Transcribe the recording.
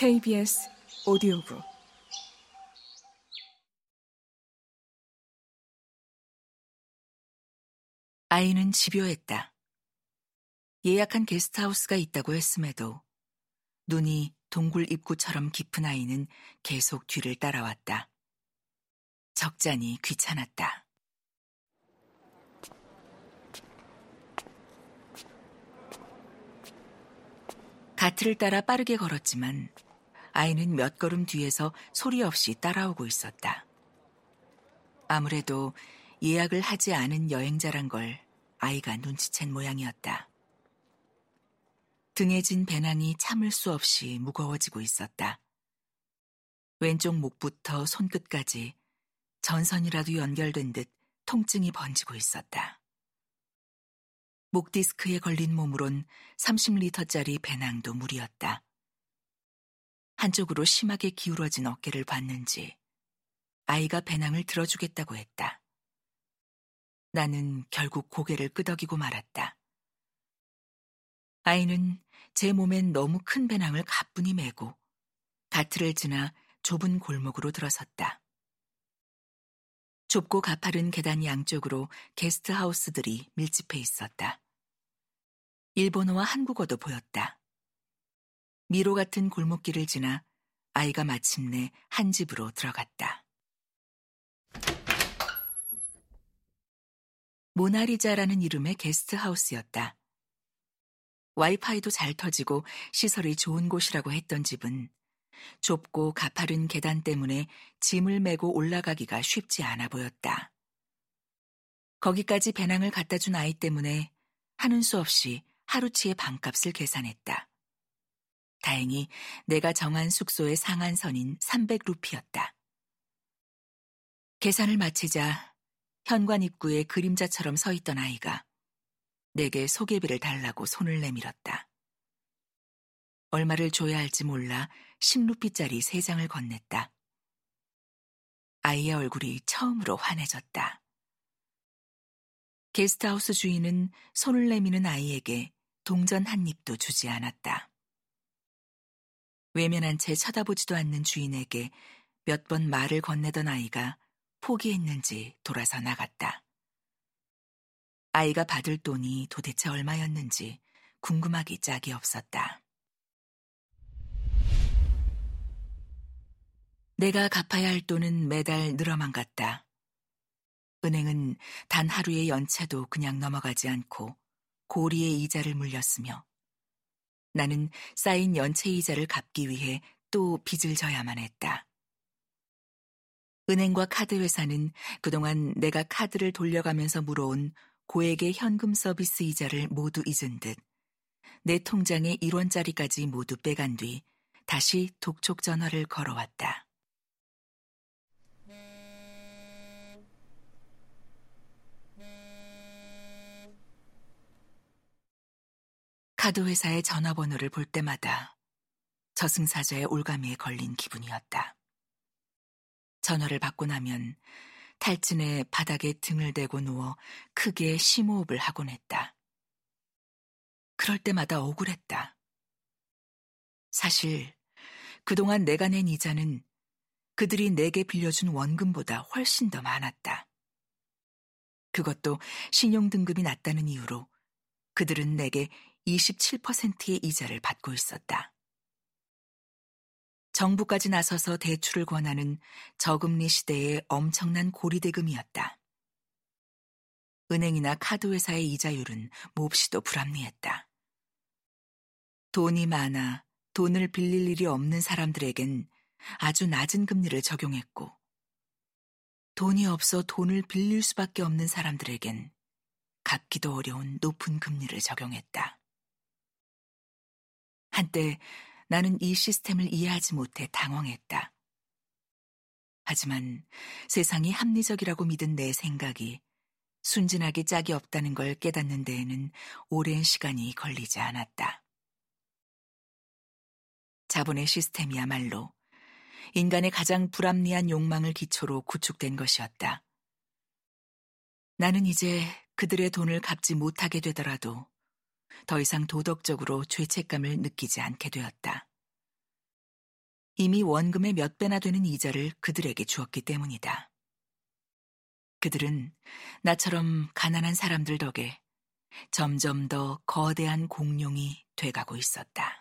KBS 오디오북 아이는 집요했다. 예약한 게스트하우스가 있다고 했음에도 눈이 동굴 입구처럼 깊은 아이는 계속 뒤를 따라왔다. 적잖이 귀찮았다. 가트를 따라 빠르게 걸었지만 아이는 몇 걸음 뒤에서 소리 없이 따라오고 있었다. 아무래도 예약을 하지 않은 여행자란 걸 아이가 눈치챈 모양이었다. 등에 진 배낭이 참을 수 없이 무거워지고 있었다. 왼쪽 목부터 손끝까지 전선이라도 연결된 듯 통증이 번지고 있었다. 목 디스크에 걸린 몸으론 30리터짜리 배낭도 무리였다. 한쪽으로 심하게 기울어진 어깨를 봤는지 아이가 배낭을 들어주겠다고 했다. 나는 결국 고개를 끄덕이고 말았다. 아이는 제 몸엔 너무 큰 배낭을 가뿐히 메고 가트를 지나 좁은 골목으로 들어섰다. 좁고 가파른 계단 양쪽으로 게스트하우스들이 밀집해 있었다. 일본어와 한국어도 보였다. 미로 같은 골목길을 지나 아이가 마침내 한 집으로 들어갔다. 모나리자라는 이름의 게스트하우스였다. 와이파이도 잘 터지고 시설이 좋은 곳이라고 했던 집은 좁고 가파른 계단 때문에 짐을 메고 올라가기가 쉽지 않아 보였다. 거기까지 배낭을 갖다 준 아이 때문에 하는 수 없이 하루치의 방값을 계산했다. 다행히 내가 정한 숙소의 상한선인 300루피였다. 계산을 마치자 현관 입구에 그림자처럼 서 있던 아이가 내게 소개비를 달라고 손을 내밀었다. 얼마를 줘야 할지 몰라 10루피짜리 3장을 건넸다. 아이의 얼굴이 처음으로 환해졌다. 게스트하우스 주인은 손을 내미는 아이에게 동전 한 입도 주지 않았다. 외면한 채 쳐다보지도 않는 주인에게 몇 번 말을 건네던 아이가 포기했는지 돌아서 나갔다. 아이가 받을 돈이 도대체 얼마였는지 궁금하기 짝이 없었다. 내가 갚아야 할 돈은 매달 늘어만 갔다. 은행은 단 하루의 연체도 그냥 넘어가지 않고 고리의 이자를 물렸으며 나는 쌓인 연체 이자를 갚기 위해 또 빚을 져야만 했다. 은행과 카드 회사는 그동안 내가 카드를 돌려가면서 물어온 고액의 현금 서비스 이자를 모두 잊은 듯 내 통장에 1원짜리까지 모두 빼간 뒤 다시 독촉 전화를 걸어왔다. 카드 회사의 전화번호를 볼 때마다 저승사자의 올가미에 걸린 기분이었다. 전화를 받고 나면 탈진에 바닥에 등을 대고 누워 크게 심호흡을 하곤 했다. 그럴 때마다 억울했다. 사실 그동안 내가 낸 이자는 그들이 내게 빌려준 원금보다 훨씬 더 많았다. 그것도 신용등급이 낮다는 이유로 그들은 내게 27%의 이자를 받고 있었다. 정부까지 나서서 대출을 권하는 저금리 시대의 엄청난 고리대금이었다. 은행이나 카드회사의 이자율은 몹시도 불합리했다. 돈이 많아 돈을 빌릴 일이 없는 사람들에겐 아주 낮은 금리를 적용했고, 돈이 없어 돈을 빌릴 수밖에 없는 사람들에겐 갚기도 어려운 높은 금리를 적용했다. 한때 나는 이 시스템을 이해하지 못해 당황했다. 하지만 세상이 합리적이라고 믿은 내 생각이 순진하게 짝이 없다는 걸 깨닫는 데에는 오랜 시간이 걸리지 않았다. 자본의 시스템이야말로 인간의 가장 불합리한 욕망을 기초로 구축된 것이었다. 나는 이제 그들의 돈을 갚지 못하게 되더라도 더 이상 도덕적으로 죄책감을 느끼지 않게 되었다. 이미 원금의 몇 배나 되는 이자를 그들에게 주었기 때문이다. 그들은 나처럼 가난한 사람들 덕에 점점 더 거대한 공룡이 돼가고 있었다.